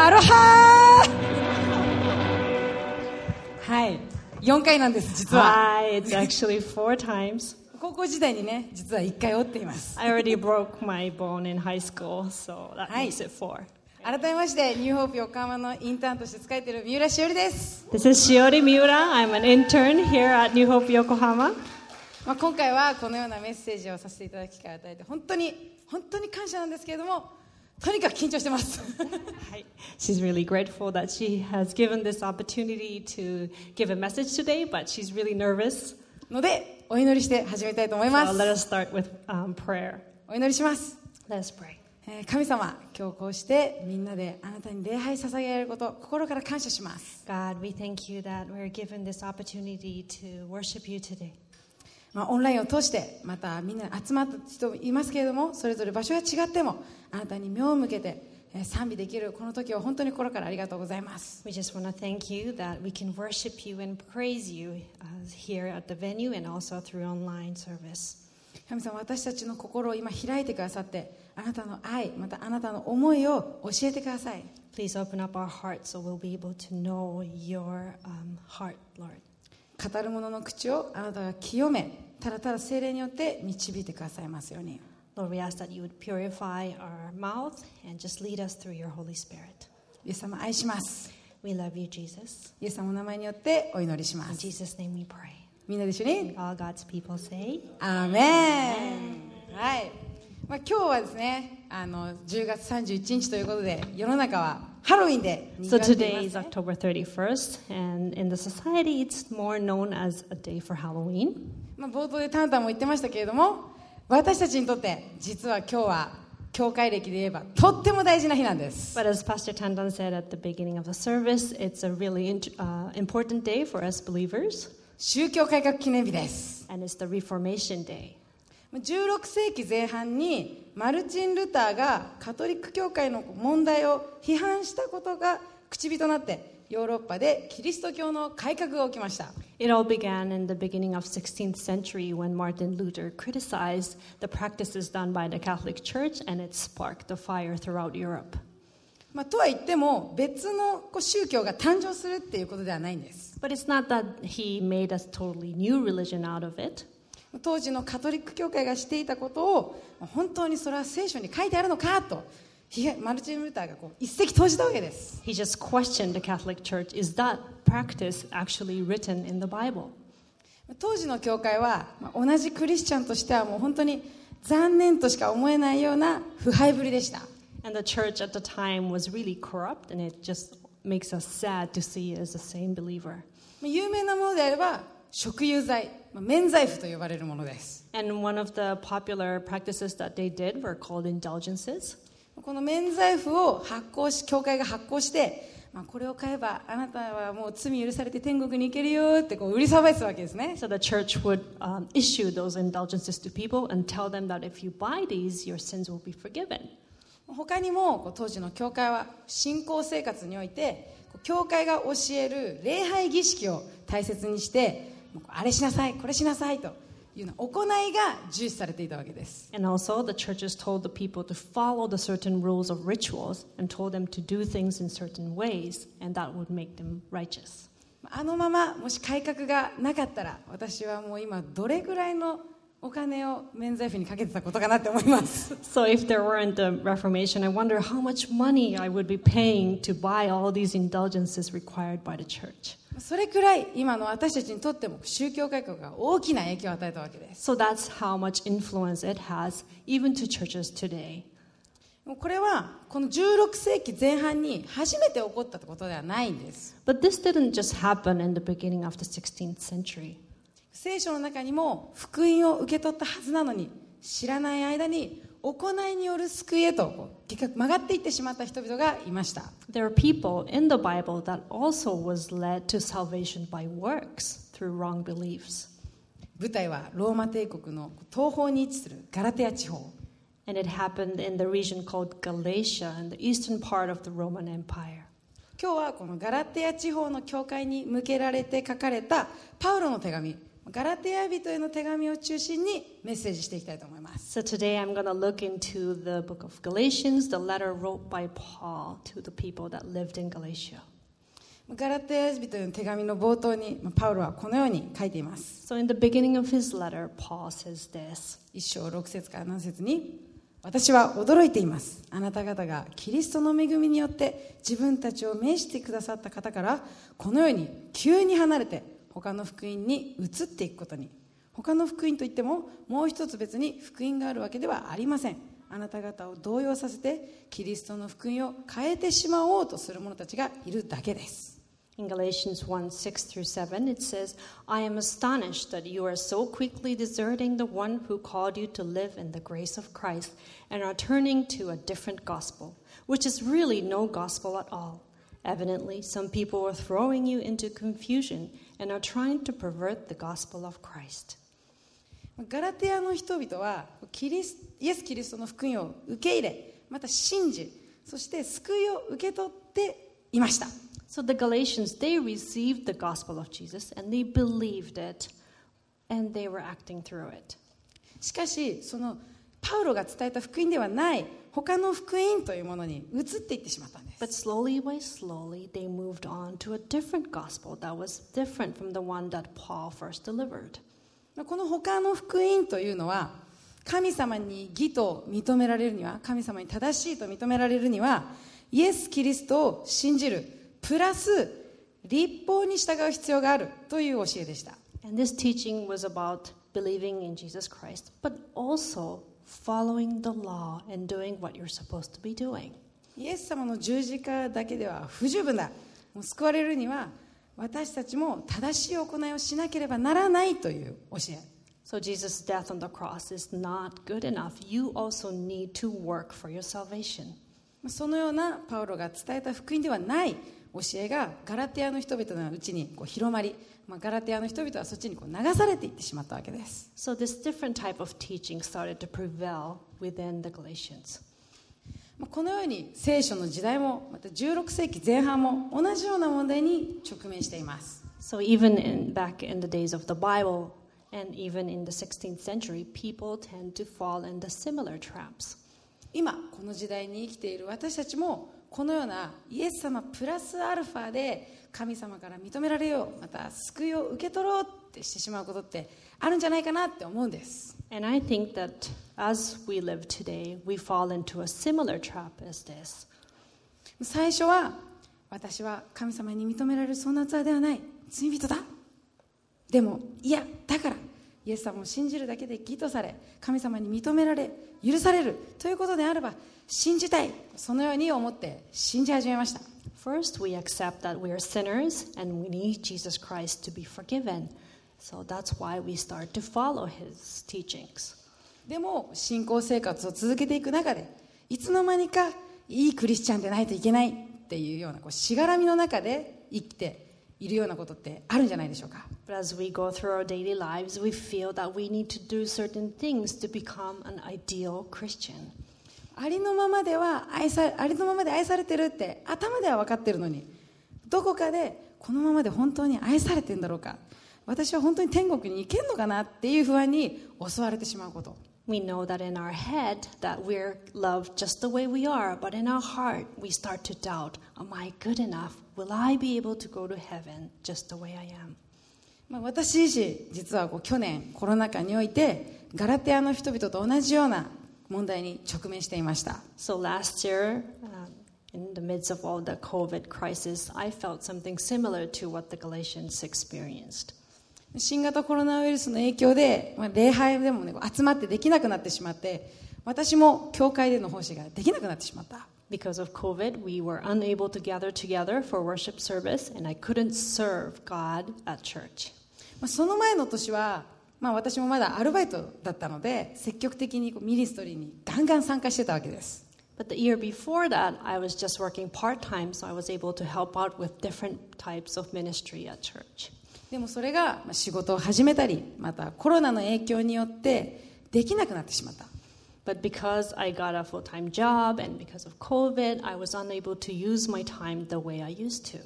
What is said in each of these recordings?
アロハーはい4回なんです実は Hi, it's actually four times. 高校時代にね実は1回折っています I already broke my bone in high school, so that makes it four. 改めましてニューホープ横浜のインターンとして使えている三浦しおりです、This is Shiori Miura. I'm an intern here at New Hope Yokohama. まあ、今回はこのようなメッセージをさせていただく機会を与えて本当に本当に感謝なんですけれどもとにかく緊張してます Hi. She's really grateful that she has given this opportunity to give a message today, but she's really nervous. のでお祈りして始めたいと思い So ま let す us start with um, prayer. お祈りします、 Let's pray. えー神様今日こうしてみんなであなたに礼拝捧げられること心から感謝します God, we thank you that we're given this opportunity to worship you today. まあ、オンラインを通してまたみんな集まった人もいますけれどもそれぞれ場所が違ってもあなたに目を向けてえー賛美できるこの時を本当に心からありがとうございます We just want to thank you that we can worship you and praise you uh, here at the venue and also through online service. 神様私たちの心を今開いてくださってあなたの愛またあなたの思いを教えてください Please open up our hearts so we'll be able to know your um, heart, Lord. 語る者の口をあなたが清めただただ精霊によって導いてくださいますように Lord, we ask that you would purify our mouth and just lead us through your Holy Spirit. イエス様愛します We love you, Jesus. イエス様の名前によってお祈りしま In す Jesus' name we pray. みんなで一緒に All God's people say, アーメンはい、まあ、今日はですねあの10月31日ということで世の中はハロウィンで賑 So わってい today ま is す、ね、 October 31st, and in the society, it's more known as a day for Halloween. まあ、冒頭でタンタンも言ってましたけれども私たちにとって実は今日は教会歴で言えばとっても大事な日なんです But as Pastor Tandan said at the beginning of the service, it's a really uh, important day for us believers, 宗教改革記念日です and it's the Reformation Day. 16世紀前半にマルチン・ルターがカトリック教会の問題を批判したことが口火となってヨーロッパでキリスト教の改革が起きました It all began in the beginning of 16th century when Martin Luther criticized the practices done by the Catholic Church, and it sparked a fire throughout Europe. まあ、とは言っても別のこう宗教が誕生するっていうことではないんです But it's not that he made a totally new religion out of it. 当時のカトリック教会がしていたことを本当にそれは聖書に書いてあるのかとマルチン・ルターがこう一石投じたわけです He just questioned the Catholic Church is that practice actually written in the Bible? 当時の教会はまあ同じクリスチャンとしてはもう本当に残念としか思えないような腐敗ぶりでした And the church at the time was really corrupt, and it just makes us sad to see as the same believer. まあ有名なものであれば食油剤、まあ免罪符と呼ばれるものです And one of the popular practices that they did were called indulgences. この免罪符を発行し教会が発行して、まあ、これを買えばあなたはもう罪許されて天国に行けるよってこう売りさばいてたわけですね So the church would um, issue those indulgences to people and tell them that if you buy these, your sins will be forgiven. 他にも当時の教会は信仰生活において教会が教える礼拝儀式を大切にしてあれしなさいこれしなさいというような行いが重視されていたわけです And also, the churches told the people to follow the certain rules of rituals and told them to do things in certain ways, and that would make them righteous. あのままもし改革がなかったら私はもう今どれぐらいのお金を免罪符にかけてたことかなって思います So, if there weren't the Reformation, I wonder how much money I would be paying to buy all these indulgences required by the church. それくらい今の私たちにとっても宗教改革が大きな影響を与えたわけです So, that's how much influence it has, even to churches today. これはこの16世紀前半に初めて起こったことではないんです But this didn't just happen in the beginning of the 16th century. 聖書の中にも福音を受け取ったはずなのに知らない間に行いによる救いへと結局曲がっていってしまった人々がいました There are people in the Bible that also was led to salvation by works through wrong beliefs. 舞台はローマ帝国の東方に位置するガラテア地方 And it happened in the region called Galatia in the eastern part of the Roman Empire. 今日はこのガラテア地方の教会に向けられて書かれたパウロの手紙ガラテヤ人への手紙を中心にメッセージしていきたいと思います So today I'm going to look into the book of Galatians, the letter wrote by Paul to the people that lived in Galatia. ガラテヤ人への手紙の冒頭にまあパウロはこのように書いています So in the beginning of his letter, Paul says this 一章六節から七節に私は驚いていますあなた方がキリストの恵みによって自分たちを召してくださった方からこのように急に離れて他の福音に移っていくことに他の福音といってももう一つ別に福音があるわけではありませんあなた方を動揺させてキリストの福音を変えてしまおうとする者たちがいるだけです In Galatians 1 6 through 7, it says, I am astonished that you are so quickly deserting the one who called you to live in the grace of Christ and are turning to a different gospel, which is really no gospel at all. Evidently, some people are throwing you into confusion and are trying to pervert the gospel of Christ. ガラテヤの人々はキリスイエス・キリストの福音を受け入れまた信じそして救いを受け取っていました So the Galatians, they received the gospel of Jesus and they believed it and they were acting through it. しかしそのパウロが伝えた福音ではない 他の福音というものに移っていってしまったんです。この他の福音というのは、神様に義と認められるには、神様に正しいと認められるには、イエス・キリストを信じる、プラス、立法に従う必要があるという教えでした。Following the law and doing what you're supposed to be doing. イエス様の十字架だけでは不十分だもう救われるには私たちも正しい行いをしなければならないという教え So Jesus' death on the cross is not good enough. You also need to work for your salvation. そのようなパウロが伝えた福音ではない教えがガラテヤの人々のうちにこう広まり、まあ、ガラテヤの人々はそっちにこう流されていってしまったわけです So this different type of teaching started to prevail within the Galatians. まあこのように聖書の時代もまた16世紀前半も同じような問題に直面しています So even in, back in the days of the Bible and even in the 16th century, people tend to fall into similar traps. 今この時代に生きている私たちもこのようなイエス様プラスアルファで神様から認められようまた救いを受け取ろうってしてしまうことってあるんじゃないかなって思うんです And I think that as we live today, we fall into a similar trap as this. 最初は私は神様に認められるそんな器ではない罪人だでもいやだからイエス様を信じるだけで義とされ神様に認められ許されるということであれば信じたいそのように思って信じ始めました First, we accept that we are sinners and we need Jesus Christ to be forgiven. So that's why we start to follow his teachings. でも信仰生活を続けていく中でいつの間にかいいクリスチャンでないといけないっていうようなこうしがらみの中で生きているようなことってあるんじゃないでしょうか But as we go through our daily lives, we feel that we need to do certain things to become an ideal Christian. ありのままでは愛さありのままで愛されてるって頭では分かってるのにどこかでこのままで本当に愛されてるんだろうか私は本当に天国に行けるのかなっていう不安に襲われてしまうこと We know that in our head that we're loved just the way we are, but in our heart we start to doubt, am I good enough? Will I be able to go to heaven just the way I am? まあ、私自身実はこう去年コロナ禍においてガラテアの人々と同じような問題に直面していました So last year, um, in the midst of all the COVID crisis, I felt something similar to what the Galatians experienced. 新型コロナウイルスの影響で、まあ、礼拝でも、ね、集まってできなくなってしまって私も教会での奉仕ができなくなってしまった Because of COVID, we were unable to gather together for worship service, and I couldn't serve God at church. まあその前の年は、まあ、私もまだアルバイトだったので積極的にこうミニストリーにガンガン参加してたわけです But the year before that, I was just working part time, so I was able to help out with different types of ministry at church. でもそれがまあ仕事を始めたりまたコロナの影響によってできなくなってしまった But because I got a full time job and because of COVID, I was unable to use my time the way I used to.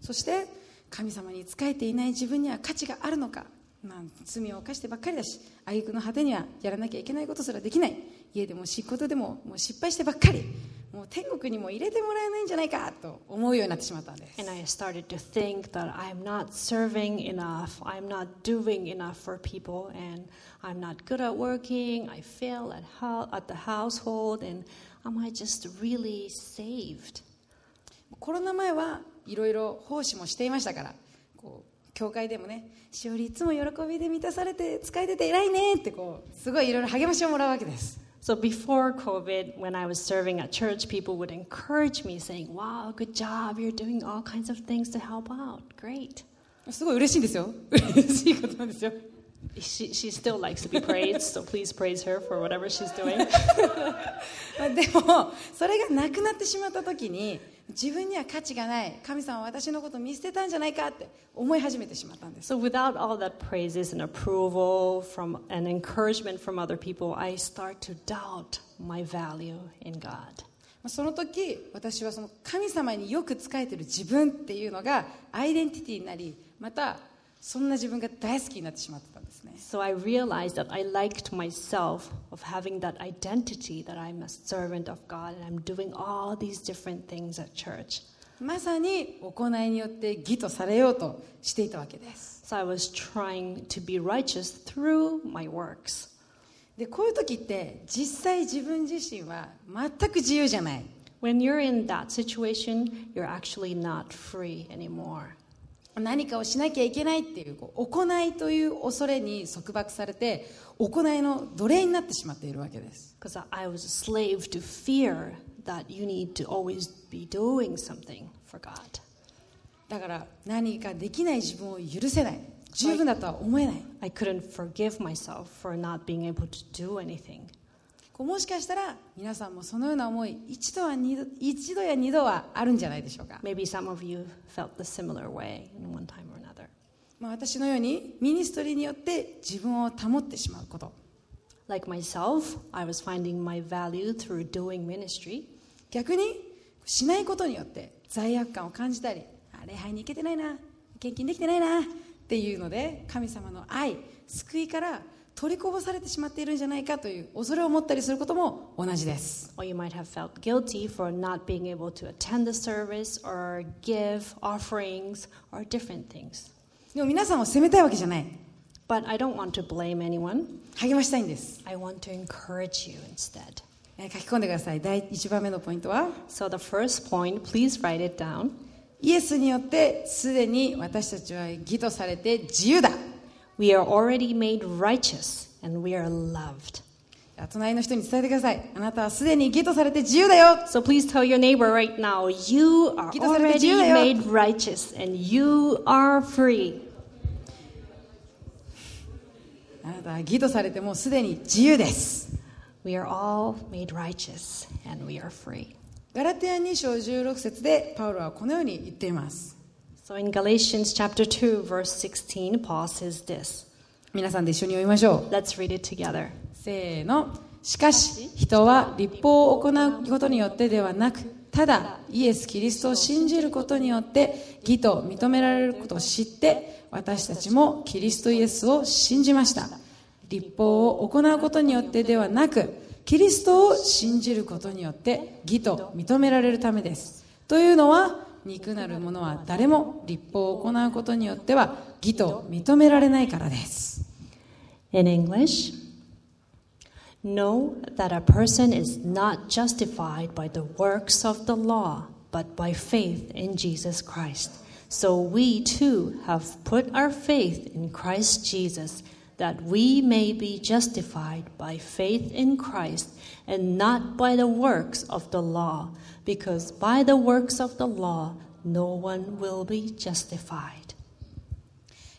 そして神様に仕えていない自分には価値があるのかまあ、罪を犯してばっかりだし挙句の果てにはやらなきゃいけないことすらできない家でも仕事でももう失敗してばっかりもう天国にも入れてもらえないんじゃないかと思うようになってしまったんです And I started to think that I'm not serving enough, I'm not doing enough for people, and I'm not good at working, I fail at, ho- at the household, and am I just really saved? コロナ前はいろいろ奉仕もしていましたから教会でもねしおりいつも喜びで満たされて使えてて偉いねってこうすごいいろいろ励ましをもらうわけです So before COVID, when I was serving at church, people would encourage me, saying, Wow, good job, you're doing all kinds of things to help out. Great. すごい嬉しいんですよ嬉しいことなんですよ She, she still likes to be praised, so please praise her for whatever she's doing. まあでもそれがなくなってしまった時に自分には価値がない神様は私のことを見捨てたんじゃないかって思い始めてしまったんです So without all that praises and approval from and encouragement from other people, I start to doubt my value in God. まあその時私はその神様によく仕えてる自分っていうのがアイデンティティになりまたそんな自分が大好きになってしまってたんですね So I realized that I liked myself of having that identity that I'm a servant of God and I'm doing all these different things at church. まさに行いによって義とされようとしていたわけです So I was trying to be righteous through my works. でこういう時って実際自分自身は全く自由じゃない When you're in that situation, you're actually not free anymore. 何かをしなきゃいけないっていう行いという恐れに束縛されて行いの奴隷になってしまっているわけです。だから何かできない自分を許せない。十分だとは思えない。I, couldn't forgive myself for not being able to do anything. こうもしかしたら皆さんもそのような思い一度は二度一度や二度はあるんじゃないでしょうか、Maybe some of you felt the similar way in one time or another. まあ、私のようにミニストリーによって自分を保ってしまうこと Like myself, I was finding my value through doing ministry. 逆にしないことによって罪悪感を感じたりあ礼拝に行けてないな献金できてないなっていうので神様の愛救いから取りこぼされてしまっているんじゃないかという恐れを持ったりすることも同じです。でも皆さんは責めたいわけじゃない。励ましたいんです。書き込んでください。第一番目のポイントは？イエスによってすでに私たちは義とされて自由だ。We are already made righteous and we are loved. 隣の人に伝えてくださいあなたはすでに義とされて自由だよ So please tell your neighbor right now, you are 義とされて自 already 由だよ。 made righteous and you are free. あなたは義とされてもうすでに自由です We are all made righteous and we are free. ガラテヤ2章16節でパウロはこのように言っています So in Galatians chapter 2 verse 16 Paul says this. 皆さんで一緒に読みましょう Let's read it together. せーのしかし人は立法を行うことによってではなくただイエス・キリストを信じることによって義と認められることを知って私たちもキリストイエスを信じました立法を行うことによってではなくキリストを信じることによって義と認められるためですというのは肉なる者は誰も立法を行うことによっては義と認められないからです In English, know that a person is not justified by the works of the law, but by faith in Jesus Christ. So we too have put our faith in Christ Jesus, that we may be justified by faith in Christ and not by the works of the law, because by the works of the law no one will be justified.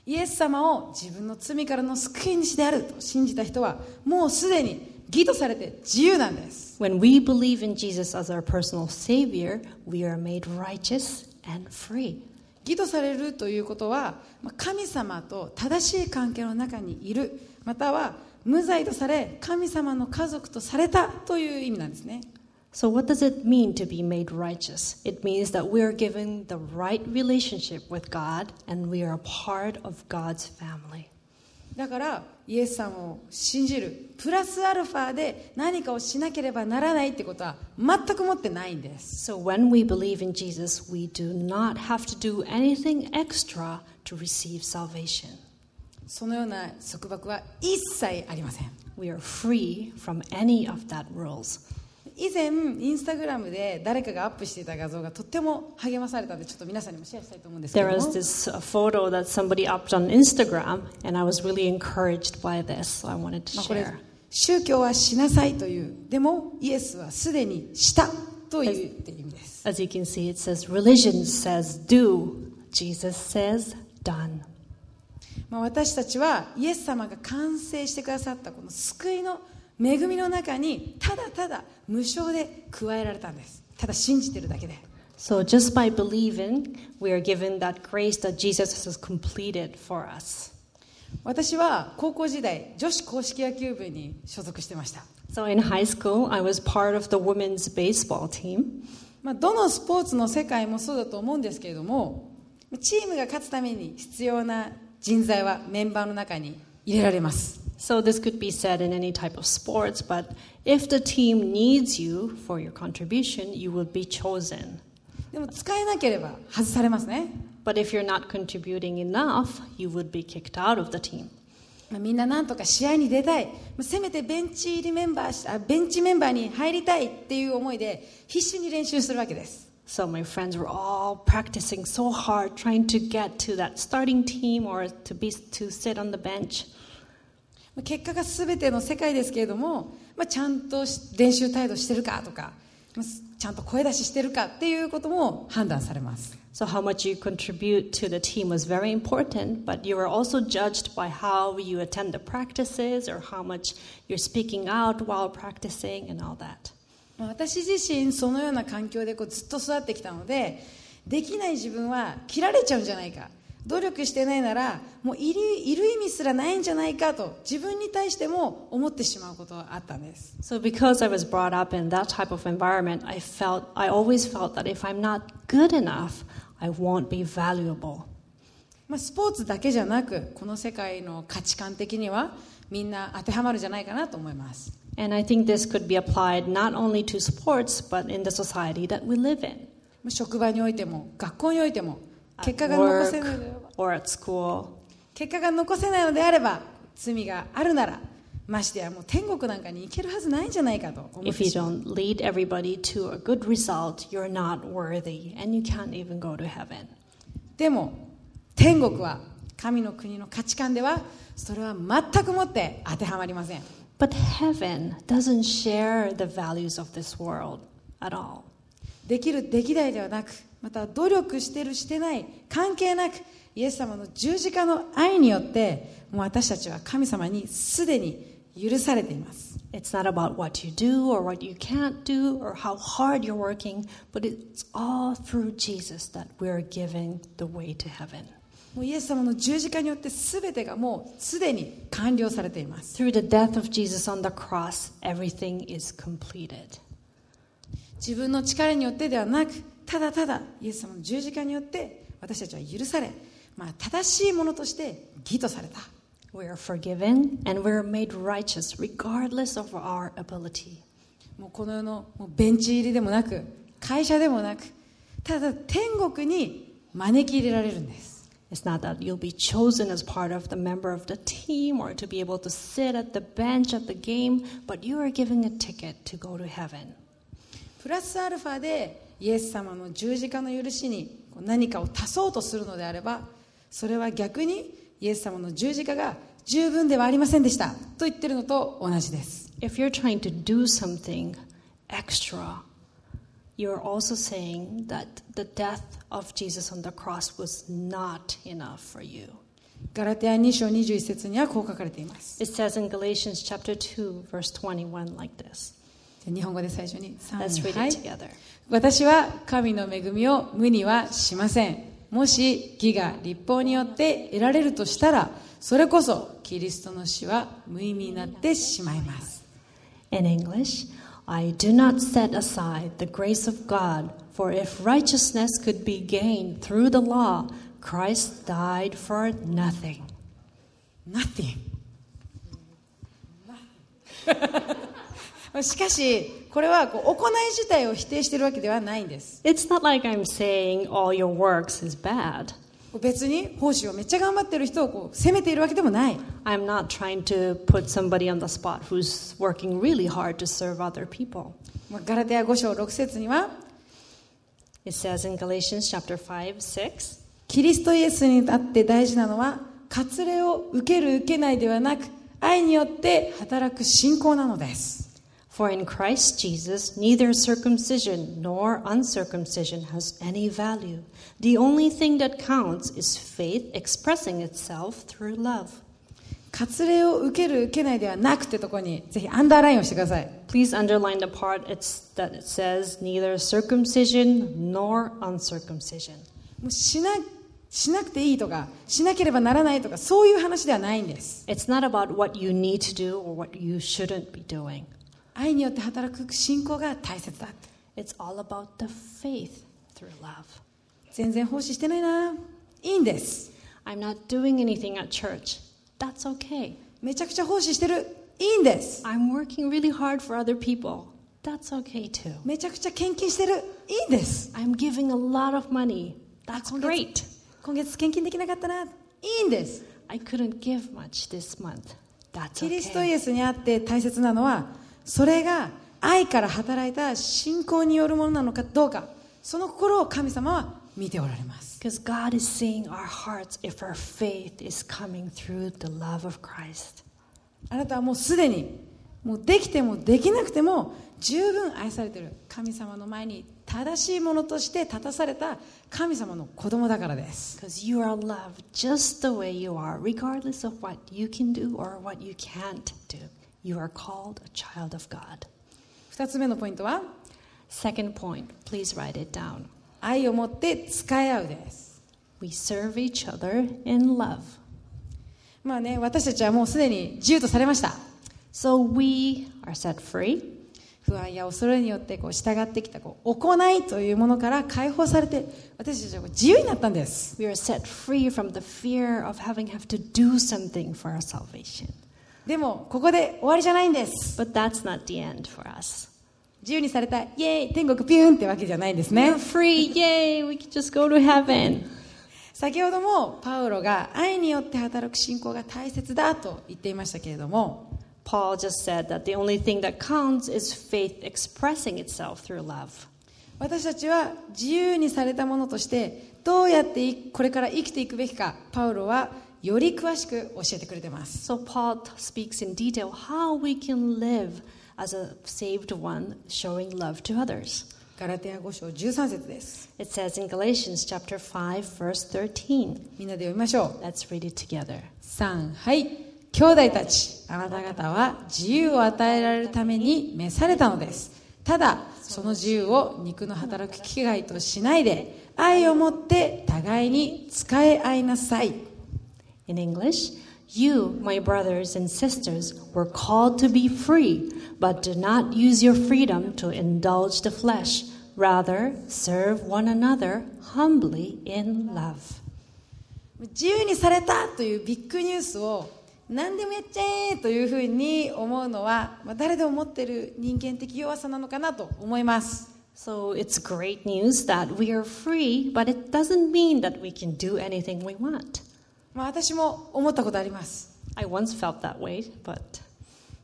イエス様を自分の罪からの救い主であると信じた人はもうすでに義とされて自由なんです When we believe in Jesus as our personal Savior, we are made righteous and free. 義とされるということはまあ神様と正しい関係の中にいるまたは無罪とされ神様の家族とされたという意味なんですね So, what does it mean to be made righteous? It means that we are given the right relationship with God and we are a part of God's family. だからイエス様を信じるプラスアルファで何かをしなければならないってことは全く持ってないんです So when we believe in Jesus, we do not have to do anything extra to receive salvation. そのような束縛は一切ありません We are free from any of that rules. 以前インスタグラムで誰かがアップしていた画像がとっても励まされたのでちょっと皆さんにもシェアしたいと思うんですけ There ど was も this uh, photo that somebody upped on Instagram, and I was really encouraged by this, so I wanted to share. 宗教はしなさいというでもイエスはすでにしたというって意味です As you can see, it says religion says do, Jesus says done. まあ、私たちはイエス様が完成してくださったこの救いの恵みの中にただただ無償で加えられたんですただ信じてるだけで So just by believing, we are given that grace that Jesus has completed for us. 私は高校時代女子硬式野球部に所属してました So in high school, I was part of the women's baseball team. まあ、どのスポーツの世界もそうだと思うんですけれどもチームが勝つために必要な人材はメンバーの中に入れられます So this could be said in any type of sports, but if the team needs you for your contribution, you will be chosen. でも使えなければ外されますね But if you're not contributing enough, you would be kicked out of the team. まあみんななんとか試合に出たいまあせめてベンチ入りメンバーベンチメンバーに入りたいっていう思いで必死に練習するわけです So my friends were all practicing so hard, trying to get to that starting team or to be to sit on the bench. まあ結果が全ての世界ですけれども、まあ、ちゃんとし練習態度してるかとか、まあすちゃんと声出ししてるかっていうことも判断されます So how much you contribute to the team was very important, but you were also judged by how you attend the practices or how much you're speaking out while practicing and all that. まあ私自身そのような環境でこうずっと育ってきたのでできない自分は切られちゃうんじゃないか。努力してないならもういるいる意味すらないんじゃないかと自分に対しても思ってしまうことがあったんです。So because I was brought up in that type of environment, I felt I always felt that if I'm not good enough, I won't be valuable. まあ、スポーツだけじゃなくこの世界の価値観的にはみんな当てはまるんじゃないかなと思います And I think this could be applied not only to sports but in the society that we live in. まあ職場においても学校においても At 結果が残 work せないのであれば or at school. 結果が残せないのであれば罪があるならましてやもう天国なんかに行けるはずないんじゃないかと思っ If て you しまう don't lead everybody to a good result, you're not worthy and you can't even go to heaven. でも天国は神の国の価値観ではそれは全くもって当てはまりません But heaven doesn't share the values of this world at all. できるできないではなくまた努力してるしてない関係なくイエス様の十字架の愛によってもう私たちは神様にすでに許されています It's not about what you do or what you can't do or how hard you're working, but it's all through Jesus that we're given the way to heaven. もうイエス様の十字架によって全てがもうすでに完了されています Through the death of Jesus on the cross, everything is completed. 自分の力によってではなくただただイエス様の十字架によって私たちは許され、まあ、正しいものとして義とされた We are forgiven and we're made righteous regardless of our ability. もうこの世のもうベンチ入りでもなく会社でもなくただ天国に招き入れられるんです It's not that you'll be chosen as part of the member of the team or to be able to sit at the bench at the game, but you are given a ticket to go to heaven. プラスアルファでイエス様の十字架の許しに何かを足そうとするのであればそれは逆にイエス様の十字架が十分ではありませんでしたと言ってるのと同じです If you're trying to do something extra, you're also saying that the death of Jesus on the cross was not enough for you. ガラテヤ2章21節にはこう書かれています It says in Galatians chapter 2 verse 21 like this. 日本語で最初に Let's 3 read はい it together. 私は神の恵みを無にはしませんもし義が立法によって得られるとしたらそれこそキリストの死は無意味になってしまいます In English, I do not set aside the grace of God, for if righteousness could be gained through the law, Christ died for nothing. Nothing しかしこれはこう行い自体を否定しているわけではないんです It's not like I'm saying all your works is bad. 別に奉仕をめっちゃ頑張ってる人をこう責めているわけでもない。ガラティア5章6節には、キリストイエスにとって大事なのは、割礼を受ける受けないではなく、愛によって働く信仰なのです。For in Christ Jesus, neither circumcision nor uncircumcision has any value. The only thing that counts is faith expressing itself through love. 割礼を受ける受けないではなくってところにぜひアンダーラインをしてください Please underline the part it's, that it says neither circumcision nor uncircumcision. もうしなしなくていいとかしなければならないとかそういう話ではないんです It's not about what you need to do or what you shouldn't be doing. 愛によって働く信仰が大切だって It's all about the faith through love. 全然奉仕してないないいんです I'm not doing anything at church. That's okay. めちゃくちゃ奉仕してるいいんです I'm working really hard for other people. That's okay too. めちゃくちゃ献金してるいいんです I'm giving a lot of money. That's 今 great. 月今月献金できなかったないいんです I couldn't give much this month. That's キリストイ okay. エスにあって大切なのは それが愛から働いた信仰によるものなのかどうか、その心を神様は見ておられます。あなたはもうすでに、もうできてもできなくても、十分愛されてる神様の前に正しいものとして立たされた神様の子供だからです。Do, You are called a child of God. 二つ目のポイントは Second point, please write it down. 愛を持って使い合うです We serve each other in love. まあね私たちはもうすでに自由とされました So we are set free. 不安や恐れによってこう従ってきたこう行いというものから解放されて私たちはこう自由になったんです We are set free from the fear of having have to do something for our salvation. でもここで終わりじゃないんです But that's not the end for us. 自由にされたイエーイ天国ピューンってわけじゃないんですね We're free, yay! We can just go to heaven. 先ほどもパウロが愛によって働く信仰が大切だと言っていましたけれども Paul just said that the only thing that counts is faith expressing itself through love. 私たちは自由にされたものとしてどうやっていこれから生きていくべきかパウロはより詳しく教えてくれてます So Paul speaks in detail how we can live as a saved one, showing love to others. ガラテヤ5章13節です It says in Galatians chapter 5, verse 13. みんなで読みましょう Let's read it together. 3はい兄弟たちあなた方は自由を与えられるために召されたのですただその自由を肉の働く機会としないで愛を持って互いに使い合いなさい In English, you, my brothers and sisters, were called to be free, but do not use your freedom to indulge the flesh. Rather, serve one another humbly in love. 自由にされたというビッグニュースを何でもやっちゃえというふうに思うのは、まあ、誰でも持っている人間的弱さなのかなと思います So it's great news that we are free, but it doesn't mean that we can do anything we want. まあ私も思ったことあります I once felt that way, but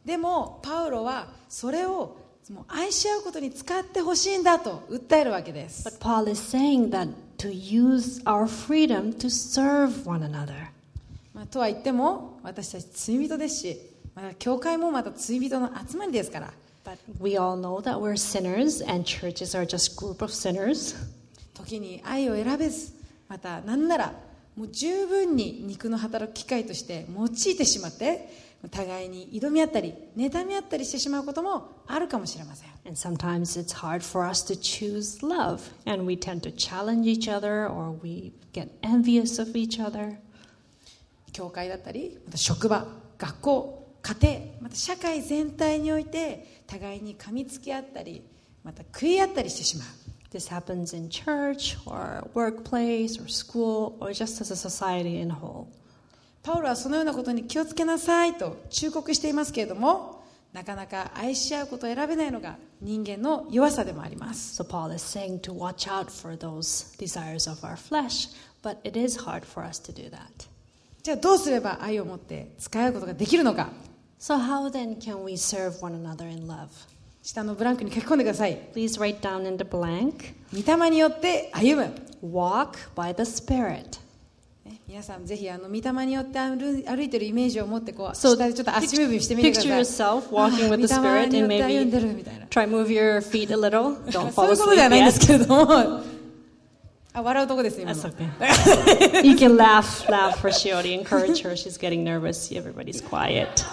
でもパウロはそれをもう愛し合うことに使ってほしいんだと訴えるわけです but Paul is saying that to use our freedom to serve one another. まあ、とは言っても私たち罪人ですしまた教会もまた罪人の集まりですから But we all know that we're sinners and churches are just group of sinners. 時に愛を選べずまた何ならもう十分に肉の働く機会として用いてしまって互いに挑み合ったり妬み合ったりしてしまうこともあるかもしれません And sometimes it's hard for us to choose love, and we tend to challenge each other or we get envious of each other. 教会だったりまた職場学校家庭また社会全体において互いに噛みつき合ったりまた食い合ったりしてしまう This happens in church or workplace or school or just as a society in whole. パウロはそのようなことに気をつけなさいと忠告していますけれどもなかなか愛し合うことを選べないのが人間の弱さでもあります So Paul is saying to watch out for those desires of our flesh, but it is hard for us to do that. じゃあどうすれば愛を持って使い合うことができるのか So how then can we serve one another in love? 下のブランクに書き込んでください。Please write down in the blank. 御霊によって歩む。Walk by the Spirit. 皆さんぜひあの御霊によって歩いてるイメージを持ってこう、so, 下でちょっと足ムーブしてみてください。Picture yourself walking with the Spirit and maybe try move your feet a little. Don't fall asleep yet. okay. you can laugh, laugh for Shiori. Encourage her. She's getting nervous. Everybody's quiet.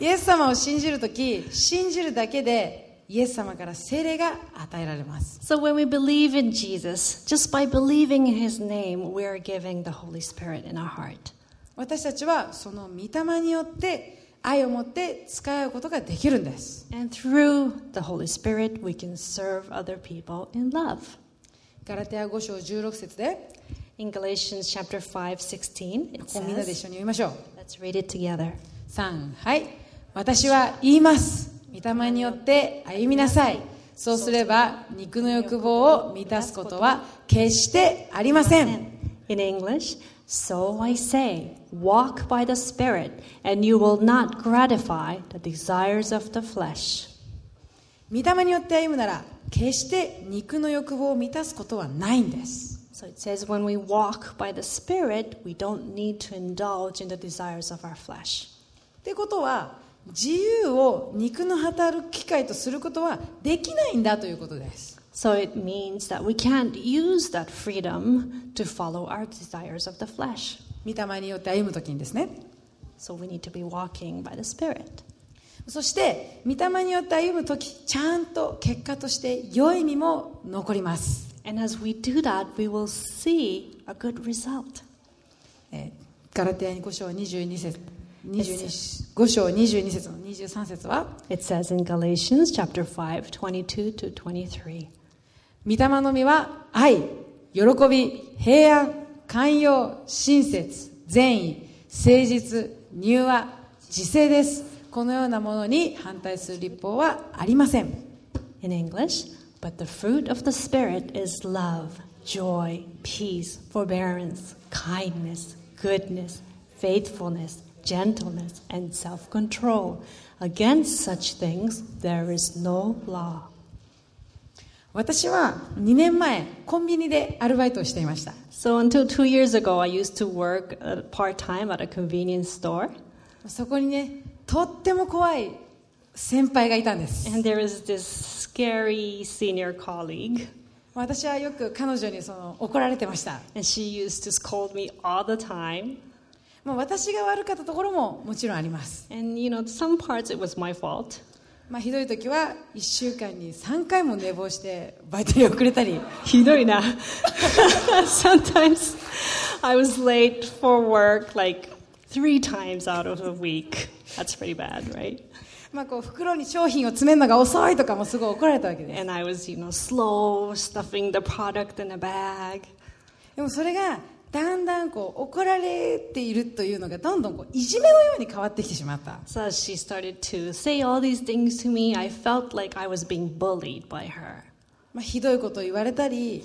イエス様を信じるとき信じるだけでイエス様から聖霊が与えられます So when we believe in Jesus, just by believing in His name, we are giving the Holy Spirit in our heart. 私たちはその御霊によって愛を持って使い合うことができるんです And through the Holy Spirit, we can serve other people in love. ガラテア5章16節で In Galatians chapter 5, 16, it ここみんなで一 says, 緒に読みましょう let's read it together. 3はい 私は言います御霊によって歩みなさいそうすれば肉の欲望を満たすことは決してありません In English, so I say, walk by the Spirit, and you will not gratify the desires of the flesh. 御霊によって歩むなら決して肉の欲望を満たすことはないんです So it says, when we walk by the Spirit, we don't need to indulge in the desires of our flesh. ってことは自由を肉の働く機会とすることはできないんだということです So it means that we can't use that freedom to follow our desires of the flesh. 御霊によって歩む時にですね So we need to be walking by the Spirit. そして御霊によって歩む時ちゃんと結果として良い実も残ります And as we do that, we will see a good result. えーガラテヤに5章22節22 5章22節の23節は It says in Galatians chapter 5, 22 to 23. 御霊の実は愛喜び平安寛容親切善意誠実柔和自制ですこのようなものに反対する立法はありません In English, but the fruit of the Spirit is love, joy, peace, forbearance, kindness, goodness, faithfulness, gentleness, and self control. Against such things there is no law. 私は2年前コンビニでアルバイトをしていました So until two years ago, I used to work uh, part time at a convenience store. そこにねとっても怖い先輩がいたんです And there is this scary senior colleague, 私はよく彼女にその怒られてました and she used to scold me all the time. もう私が悪かったところももちろんあります And you know, some parts it was my fault. まあひどい時は1週間に3回も寝坊してバイトに遅れたり Hidoina. Sometimes I was late for work like three times out of a week. That's pretty bad, right? まあこう袋に商品を詰めるのが遅いとかもすごい怒られたわけです And I was, you know, slow stuffing the product in a bag. でもそれがだんだんこう怒られているというのがどんどんこういじめのように変わってきてしまった So she started to say all these things to me, I felt like I was being bullied by her. まあ、ひどいことを言われたり、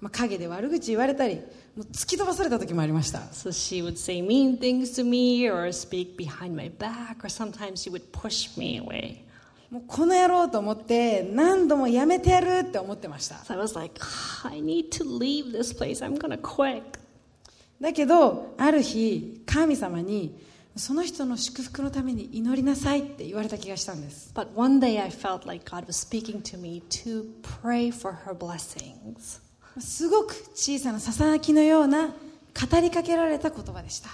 まあ、陰で悪口言われたりもう突き飛ばされた時もありました So she would say mean things to me or speak behind my back, or sometimes she would push me away. もうこの野郎と思って何度もやめてやるって思ってました So I was like, I need to leave this place. I'm gonna quit. だけど、ある日、神様に、その人の祝福のために祈りなさいって言われた気がしたんです。すごく小さなささやきのような語りかけられた言葉でした。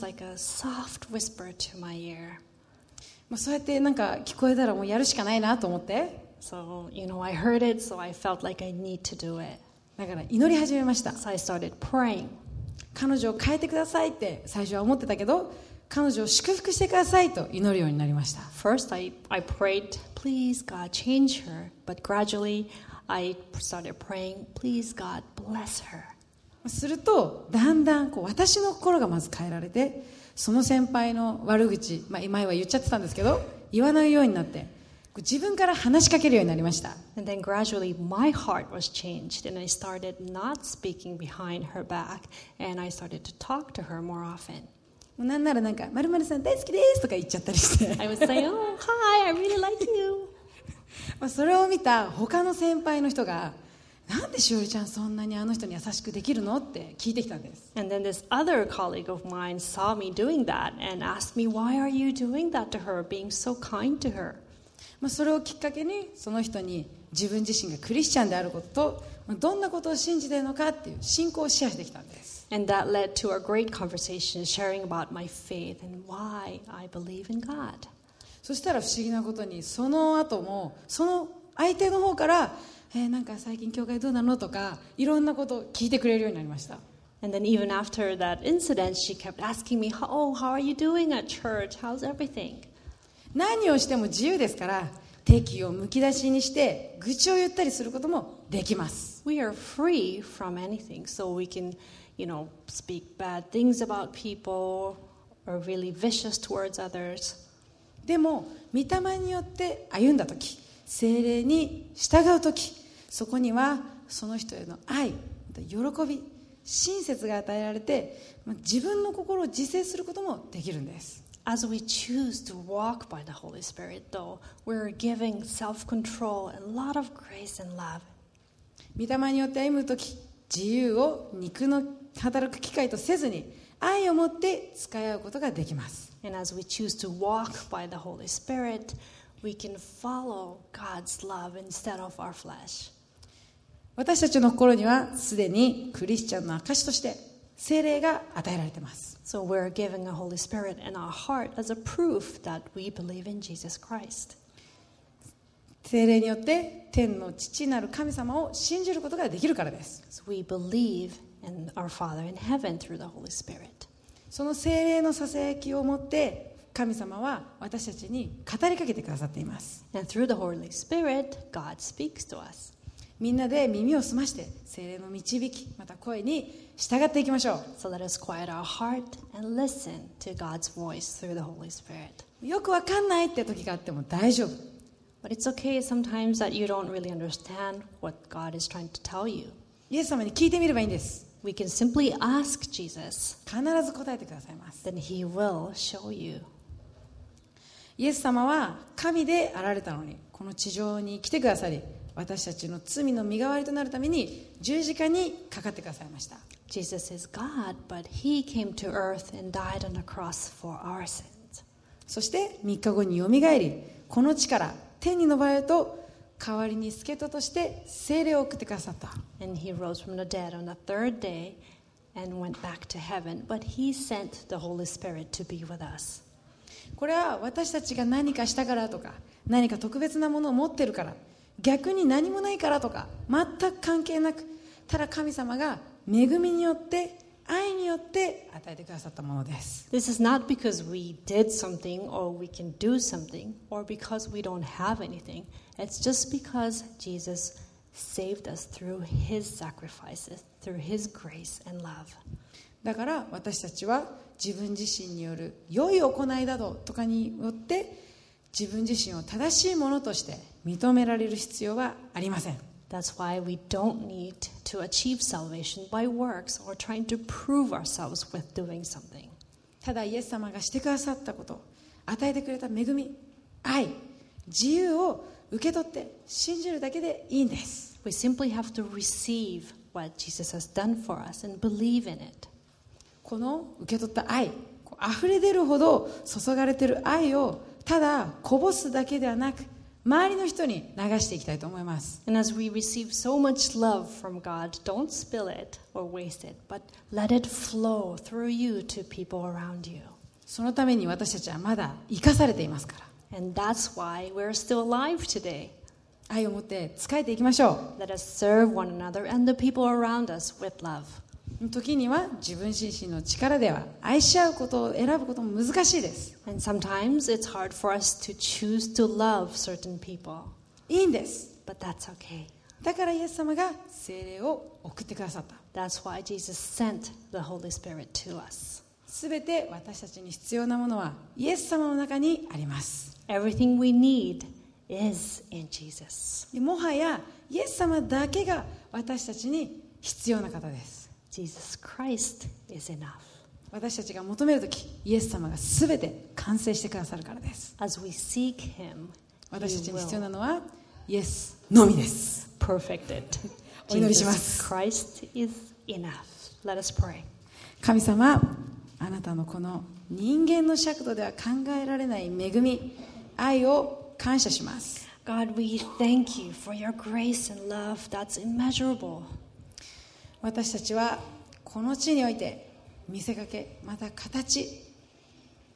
Like、そうやってなんか聞こえたらもうやるしかないなと思って。だから祈り始めました。彼女を変えてくださいって最初は思ってたけど彼女を祝福してくださいと祈るようになりました First, I, I prayed, please, God, change her. But gradually, I started praying, please, God, bless her. するとだんだんこう私の心がまず変えられてその先輩の悪口、まあ、前は言っちゃってたんですけど言わないようになって自分から話しかけるようになりました And then gradually my heart was changed and I started not speaking behind her back and I started to talk to her more often. もうなんならなんか「まるさん大好きです」とか言っちゃったりして I would say, Oh, hi, I really like you. まあそれを見た他の先輩の人が「なんでしおりちゃんそんなにあの人に優しくできるの?」って聞いてきたんです And then this other colleague of mine saw me doing that and asked me, Why are you doing that to her, being so kind to her? まあ、それをきっかけにその人に自分自身がクリスチャンであることとまあどんなことを信じているのかっていう信仰をシェアしてきたんです And that led to a great conversation sharing about my faith and why I believe in God. そしたら不思議なことにその後もその相手の方から「えーなんか最近教会どうなの?」とかいろんなことを聞いてくれるようになりました And then even after that incident, she kept asking me, Oh, how are you doing at church? How's everything? 何をしても自由ですから敵をむき出しにして愚痴を言ったりすることもできます We are free from anything, so we can, you know, speak bad things about people or really vicious towards others. でも御霊によって歩んだ時精霊に従う時そこにはその人への愛喜び親切が与えられてまあ自分の心を自制することもできるんです As we choose to walk by the Holy Spirit, though, we're giving self control and a lot of grace and love. 御霊によって歩む時自由を肉の働く機会とせずに愛を持って使い合うことができます And as we choose to walk by the Holy Spirit, we can follow God's love instead of our flesh. 私たちの心にはすでにクリスチャンの証として 精霊が与えられています So we're giving the Holy Spirit in our heart as a proof that we believe in Jesus Christ. 精霊によって天の父なる神様を信じることができるからです So we believe in our Father in heaven through the Holy Spirit. その精霊のささやきを持って神様は私たちに語りかけてくださっています And through the Holy Spirit, God speaks to us. みんなで耳を澄まして精霊の導きまた声に従っていきましょ So let us quiet our heart and listen to God's voice through the Holy Spirit. うよくわかんないって時があっても大丈夫 But it's okay sometimes that you don't really understand what God is trying to tell you. イエス様に聞いてみればいいんです We can simply ask Jesus, 必ず答えてくださいます then He will show you. イエス様は神であられたのにこの地上に来てくださり私たちの罪の身代わりとなるために十字架にかかってくださいました Jesus is God, but He came to earth and died on the cross for our sins. そして3日後によみがえりこの地から天に昇られると代わりに助人として聖霊を送ってくださった And He rose from the dead on the third day and went back to heaven, but He sent the Holy Spirit to be with us. これは私たちが何かしたからとか何か特別なものを持ってるから逆に何もないからとか全く関係なくただ神様が恵みによって愛によって与えてくださったものです This is not because we did something or we can do something or because we don't have anything. It's just because Jesus saved us through His sacrifices, through His grace and love. だから私たちは自分自身による良い行いなどとかによって自分自身を正しいものとして認められる必要はありません That's why we don't need to achieve salvation by works or trying to prove ourselves with doing something. ただイエス様がしてくださったこと与えてくれた恵み愛自由を受け取って信じるだけでいいんです We simply have to receive what Jesus has done for us and believe in it. この受け取った愛溢れ出るほど注がれている愛をただこぼすだけではなく 周りの人に流していきたいと思います And as we receive so much love from God, don't spill it or waste it, but let it flow through you to people around you. そのために私たちはまだ生かされていますから And that's why we're still alive today. 愛を持って仕えていきましょ Let us serve one another and the people around us with love. う時には自分自身の力では愛し合うことを選ぶことも難しいです And sometimes it's hard for us to choose to love certain people, いいんです but that's okay. だからイエス様が聖霊を送ってくださった That's why Jesus sent the Holy Spirit to us. すべて私たちに必要なものはイエス様の中にあります Everything we need is in Jesus. でもはやイエス様だけが私たちに必要な方です Jesus Christ is enough. 私たちが求めるときイエス様がすべて完成してくださるからです As we seek Him, 私たちに必要なのはイエスのみです perfect it. お祈りします Christ is enough. Let us pray. 神様あなたのこの人間の尺度では考えられない恵み愛を感謝します God, we thank you for your grace and love that's immeasurable. 私たちはこの地において見せかけまた形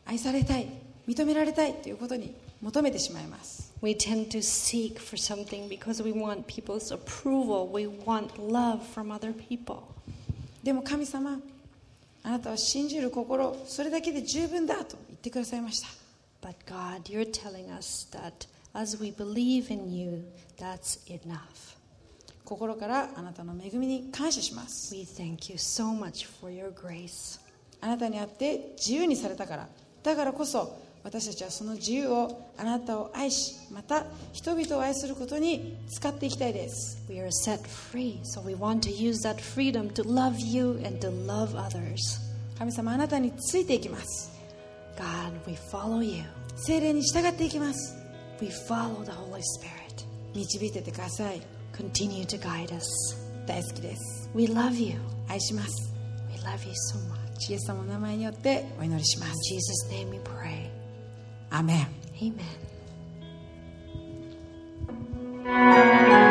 愛されたい認められたいということに求めてしまいます We tend to seek for something because we want people's approval. We want love from other people. でも神様あなたは信じる心それだけで十分だと言ってくださいました But God, you're telling us that as we believe in you, that's enough. 心からあなたの恵みに感謝します We thank you so much for your grace. あなたにあって自由にされたからだからこそ私たちはその自由をあなたを愛しまた人々を愛することに使っていきたいです We are set free, so we want to use that freedom to love you and to love others. 神様あなたについていきます God, we follow you. 精霊に従っていきます We follow the Holy Spirit. 導いてってください Continue to guide us. 大好きです We love you. 愛します We love you so much. イエス様の名前によってお祈りしま In す Jesus' name we pray. アーメン Amen. Christ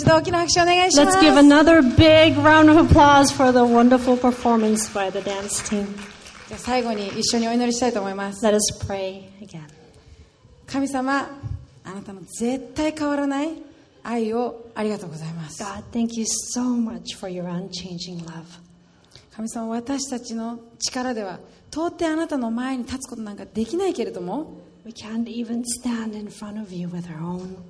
ンスチームにもう一度大きな拍手をお願いします Let's give another big round of applause for the wonderful performance by the dance team. じゃあ最後に一緒にお祈りしたいと思います Let us pray again. 神様あなたの絶対変わらない愛をありがとうございます God, thank you so much for your unchanging love. 神様私たちの力では到底あなたの前に立つことなんかできないけれども We can't even stand in front of you with our own effort.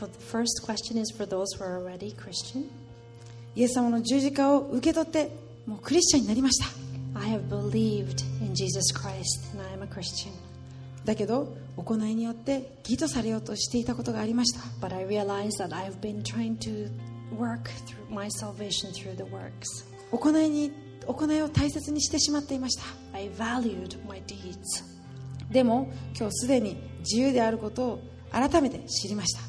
For the first question is for those who are already Christian. イエス様の十字架を受け取ってもうクリスチャンになりました I have believed in Jesus Christ and I am a Christian. だけど行いによって義とされようとしていたことがありました But I realize that I've been trying to work through my salvation through the works. 行いに行いを大切にしてしまっていました I valued my deeds. でも今日すでに自由であることを改めて知りました。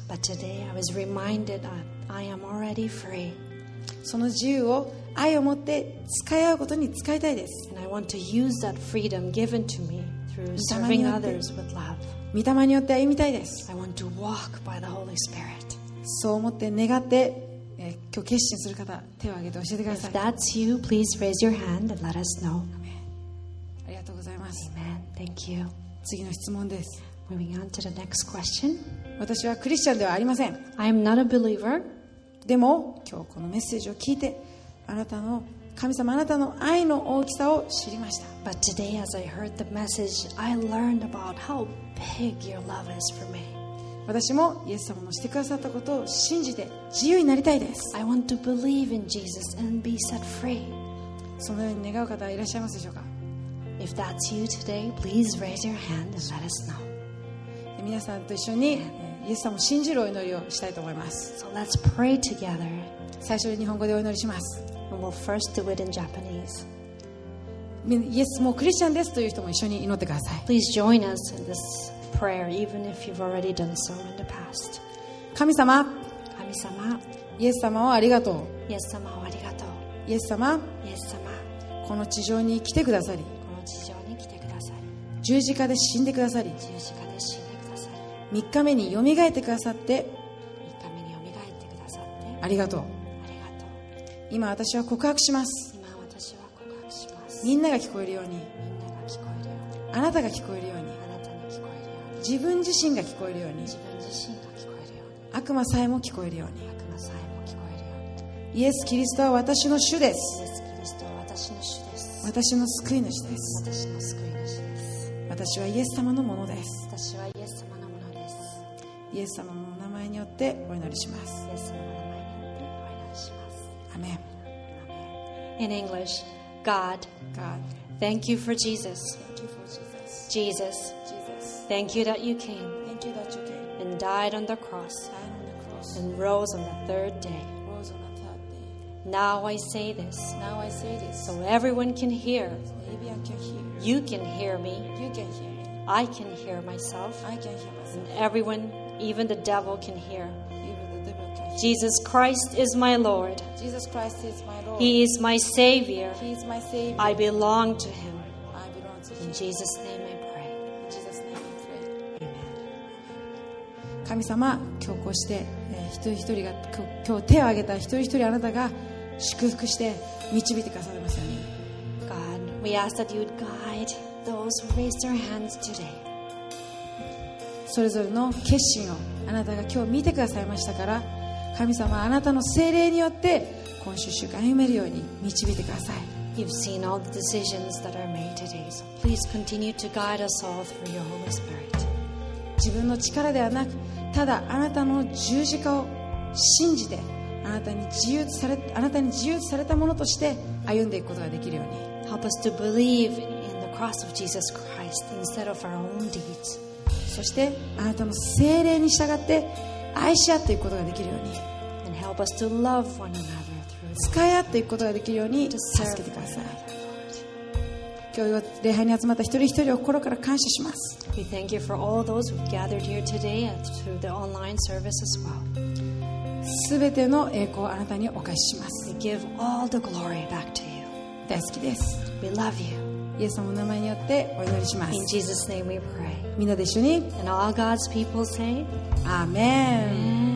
その自由を愛を持って使い合うことに使いたいです。見たて歩みたいです。I want to walk by the Holy Spirit. そう思って願って、えー、今日決心する方、手を挙げて教えてください。If that's you, please raise your hand and let us know. ありがとうございます。Amen. Thank you. 次の質問です。Moving on to the next question. 私はクリスチャンではありません I am not a believer, でも今日このメッセージを聞いてあなたの神様あなたの愛の大きさを知りました but today as I heard the message, I learned about how big your love is for me. 私もイエス様のしてくださったことを信じて自由になりたいです I want to believe in Jesus and be set free. そのように願う方はいらっしゃいますでしょうか If that's you today, please raise your hand and let us know. 皆さんと一緒にえーイエス様を信じるお祈りをしたいと思います。So let's pray together. 最初に日本語でお祈りします。And we'll first do it in Japanese. みイエスもうクリスチャンですという人も一緒に祈ってください。Please join us in this prayer, even if you've already done so in the past. 神様神様、イエス様をありがとイエス様をありがとう。う。イエス様イエス様、この地上に来てくださり。この地上に来てくださり、十字架で死んでくださり。十字架で3日目によみがえってくださって。三日目によみがえってくださって、ありがとう。ありがとう。今私は告白します。今私は告白します。みんなが聞こえるように。みんなが聞こえるように、あなたが聞こえるように。あなたに聞こえるように、自分自身が聞こえるように。自分自身が聞こえるように、悪魔さえも聞こえるように。悪魔さえも聞こえるように。イエス・キリストは私の主です。イエス・キリストは私の主です。私の救い主です。私の救い主です。私はイエス様のものです。私はイエス。イエス様のお名前によってお祈りしますイエス様の名前によってお祈りします。アメン In English, God, God thank you for Jesus. Thank you for Jesus Jesus, Jesus thank you that you came Thank you that you came and died on the cross died on the cross and rose on the third day. rose on the third day Now I say this Now I say this so everyone can hear. so everyone can hear You can hear me. You can hear me I can hear myself. I can hear myself And everyone, even the devil, can hear. Jesus Christ is my Lord. Jesus Christ is my Lord He is my Savior. He is my Savior I belong to Him. I belong to In Him Jesus' name I pray. In Jesus name we pray Amen. 神様今日こうして、えー一人一人が今日手を挙げた一人一人あなたが祝福して導いてくださいますように God, we ask that you would guide those who raised their hands today. それぞれの決心をあなたが今日見てくださいましたから神様あなたの精霊によって今週週間歩めるように導いてください You've seen all the decisions that are made today, so please continue to guide us all through your Holy Spirit. 自分の力ではなくただあなたの十字架を信じてあなたに自由とされあなたに自由とされたものとして歩んでいくことができるように Help us to believe in the cross of Jesus Christ instead of our own deeds. そしてあなたの精霊に従って愛し合っていくことができるように。使い合っていくことができるように助けてください。今日礼拝に集まった一人一人を心から感謝します。すべての栄光をあなたにお返しします。大好きです。イエス様の名前によってお祈りしま In す Jesus' name we pray. みんなで一緒に And all God's people say, アーメン Amen.